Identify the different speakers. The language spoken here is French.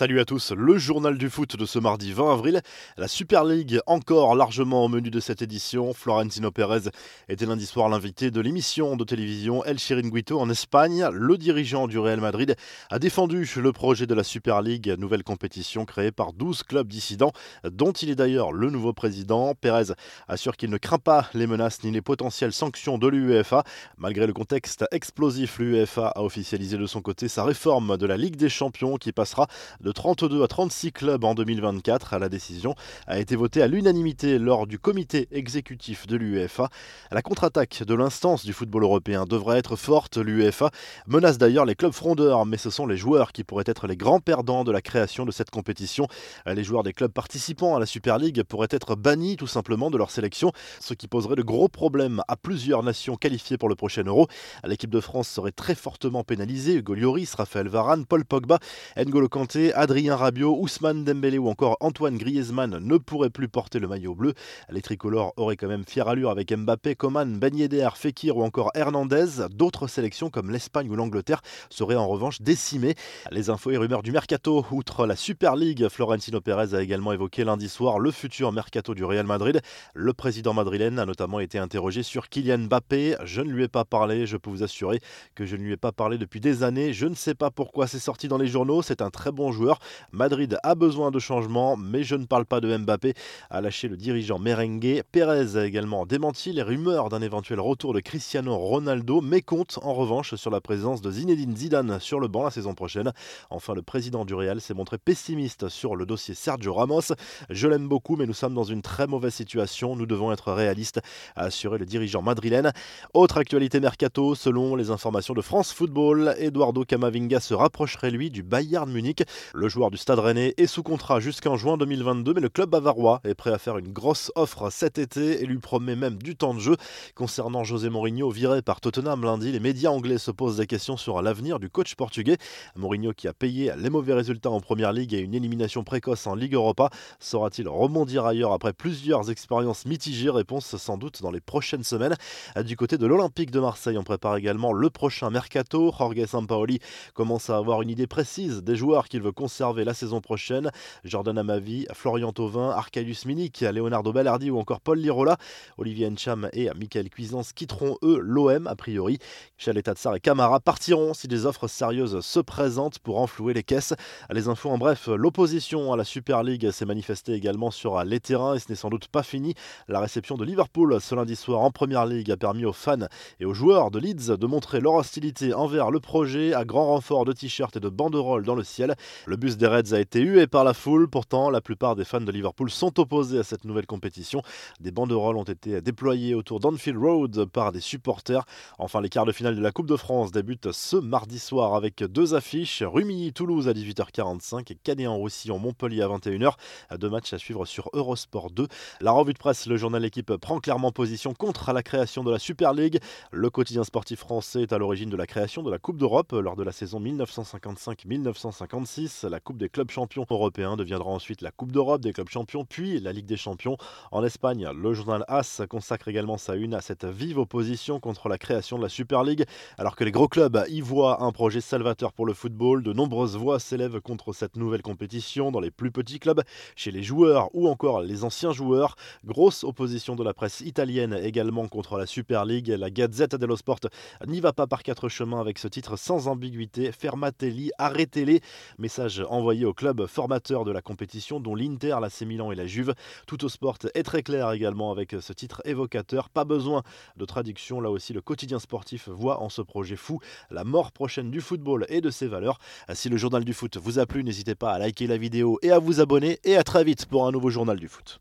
Speaker 1: Salut à tous, le journal du foot de ce mardi 20 avril. La Super League encore largement au menu de cette édition. Florentino Pérez était lundi soir l'invité de l'émission de télévision El Chiringuito en Espagne. Le dirigeant du Real Madrid a défendu le projet de la Super League, nouvelle compétition créée par 12 clubs dissidents, dont il est d'ailleurs le nouveau président. Pérez assure qu'il ne craint pas les menaces ni les potentielles sanctions de l'UEFA. Malgré le contexte explosif, l'UEFA a officialisé de son côté sa réforme de la Ligue des Champions qui passera de 32 à 36 clubs en 2024. La décision a été votée à l'unanimité lors du comité exécutif de l'UEFA. La contre-attaque de l'instance du football européen devrait être forte. L'UEFA menace d'ailleurs les clubs frondeurs, mais ce sont les joueurs qui pourraient être les grands perdants de la création de cette compétition. Les joueurs des clubs participants à la Super League pourraient être bannis tout simplement de leur sélection, ce qui poserait de gros problèmes à plusieurs nations qualifiées pour le prochain Euro. L'équipe de France serait très fortement pénalisée. Hugo Lloris, Raphaël Varane, Paul Pogba, N'Golo Kanté, Adrien Rabiot, Ousmane Dembélé ou encore Antoine Griezmann ne pourraient plus porter le maillot bleu. Les tricolores auraient quand même fière allure avec Mbappé, Coman, Ben Yedder, Fekir ou encore Hernandez. D'autres sélections comme l'Espagne ou l'Angleterre seraient en revanche décimées. Les infos et rumeurs du mercato, outre la Super League, Florentino Pérez a également évoqué lundi soir le futur mercato du Real Madrid. Le président madrilène a notamment été interrogé sur Kylian Mbappé. Je ne lui ai pas parlé, je peux vous assurer que je ne lui ai pas parlé depuis des années. Je ne sais pas pourquoi c'est sorti dans les journaux, c'est un très bon joueur Madrid a besoin de changement, mais je ne parle pas de Mbappé, a lâché le dirigeant merengue. Pérez a également démenti les rumeurs d'un éventuel retour de Cristiano Ronaldo, mais compte en revanche sur la présence de Zinedine Zidane sur le banc la saison prochaine. Enfin, le président du Real s'est montré pessimiste sur le dossier Sergio Ramos. Je l'aime beaucoup, mais nous sommes dans une très mauvaise situation. Nous devons être réalistes, a assuré le dirigeant madrilène. Autre actualité mercato, selon les informations de France Football, Eduardo Camavinga se rapprocherait lui du Bayern Munich. Le joueur du Stade Rennais est sous contrat jusqu'en juin 2022, mais le club bavarois est prêt à faire une grosse offre cet été et lui promet même du temps de jeu. Concernant José Mourinho, viré par Tottenham lundi, les médias anglais se posent des questions sur l'avenir du coach portugais. Mourinho qui a payé les mauvais résultats en Première Ligue et une élimination précoce en Ligue Europa, saura-t-il rebondir ailleurs après plusieurs expériences mitigées? Réponse sans doute dans les prochaines semaines. Du côté de l'Olympique de Marseille, on prépare également le prochain mercato. Jorge Sampaoli commence à avoir une idée précise des joueurs qu'il veut conserver la saison prochaine. Jordan Amavi, Florian Thauvin, Arcadius Minik, Leonardo Ballardi ou encore Paul Lirola. Olivier Ncham et Michael Cuisance quitteront eux l'OM a priori. Chalet Tatsar et Camara partiront si des offres sérieuses se présentent pour enflouer les caisses. Les infos en bref, l'opposition à la Super League s'est manifestée également sur les terrains et ce n'est sans doute pas fini. La réception de Liverpool ce lundi soir en Première League a permis aux fans et aux joueurs de Leeds de montrer leur hostilité envers le projet à grand renfort de t-shirts et de banderoles dans le ciel. Le bus des Reds a été hué par la foule, pourtant la plupart des fans de Liverpool sont opposés à cette nouvelle compétition. Des banderoles ont été déployées autour d'Anfield Road par des supporters. Enfin, les quarts de finale de la Coupe de France débutent ce mardi soir avec deux affiches, Rumilly-Toulouse à 18h45 et Canet-en-Roussillon-Montpellier à 21h. Deux matchs à suivre sur Eurosport 2. La revue de presse, le journal Équipe prend clairement position contre la création de la Super League. Le quotidien sportif français est à l'origine de la création de la Coupe d'Europe lors de la saison 1955-1956. La Coupe des clubs champions européens deviendra ensuite la Coupe d'Europe des clubs champions, puis la Ligue des champions. En Espagne, le journal AS consacre également sa une à cette vive opposition contre la création de la Super League. Alors que les gros clubs y voient un projet salvateur pour le football, de nombreuses voix s'élèvent contre cette nouvelle compétition dans les plus petits clubs, chez les joueurs ou encore les anciens joueurs. Grosse opposition de la presse italienne également contre la Super League. La Gazzetta dello Sport n'y va pas par quatre chemins avec ce titre sans ambiguïté. Fermatelli, arrêtez-les. Message envoyé au club formateur de la compétition, dont l'Inter, l'AC Milan et la Juve. Tout au sport est très clair également avec ce titre évocateur. Pas besoin de traduction. Là aussi, le quotidien sportif voit en ce projet fou la mort prochaine du football et de ses valeurs. Si le journal du foot vous a plu, n'hésitez pas à liker la vidéo et à vous abonner. Et à très vite pour un nouveau journal du foot.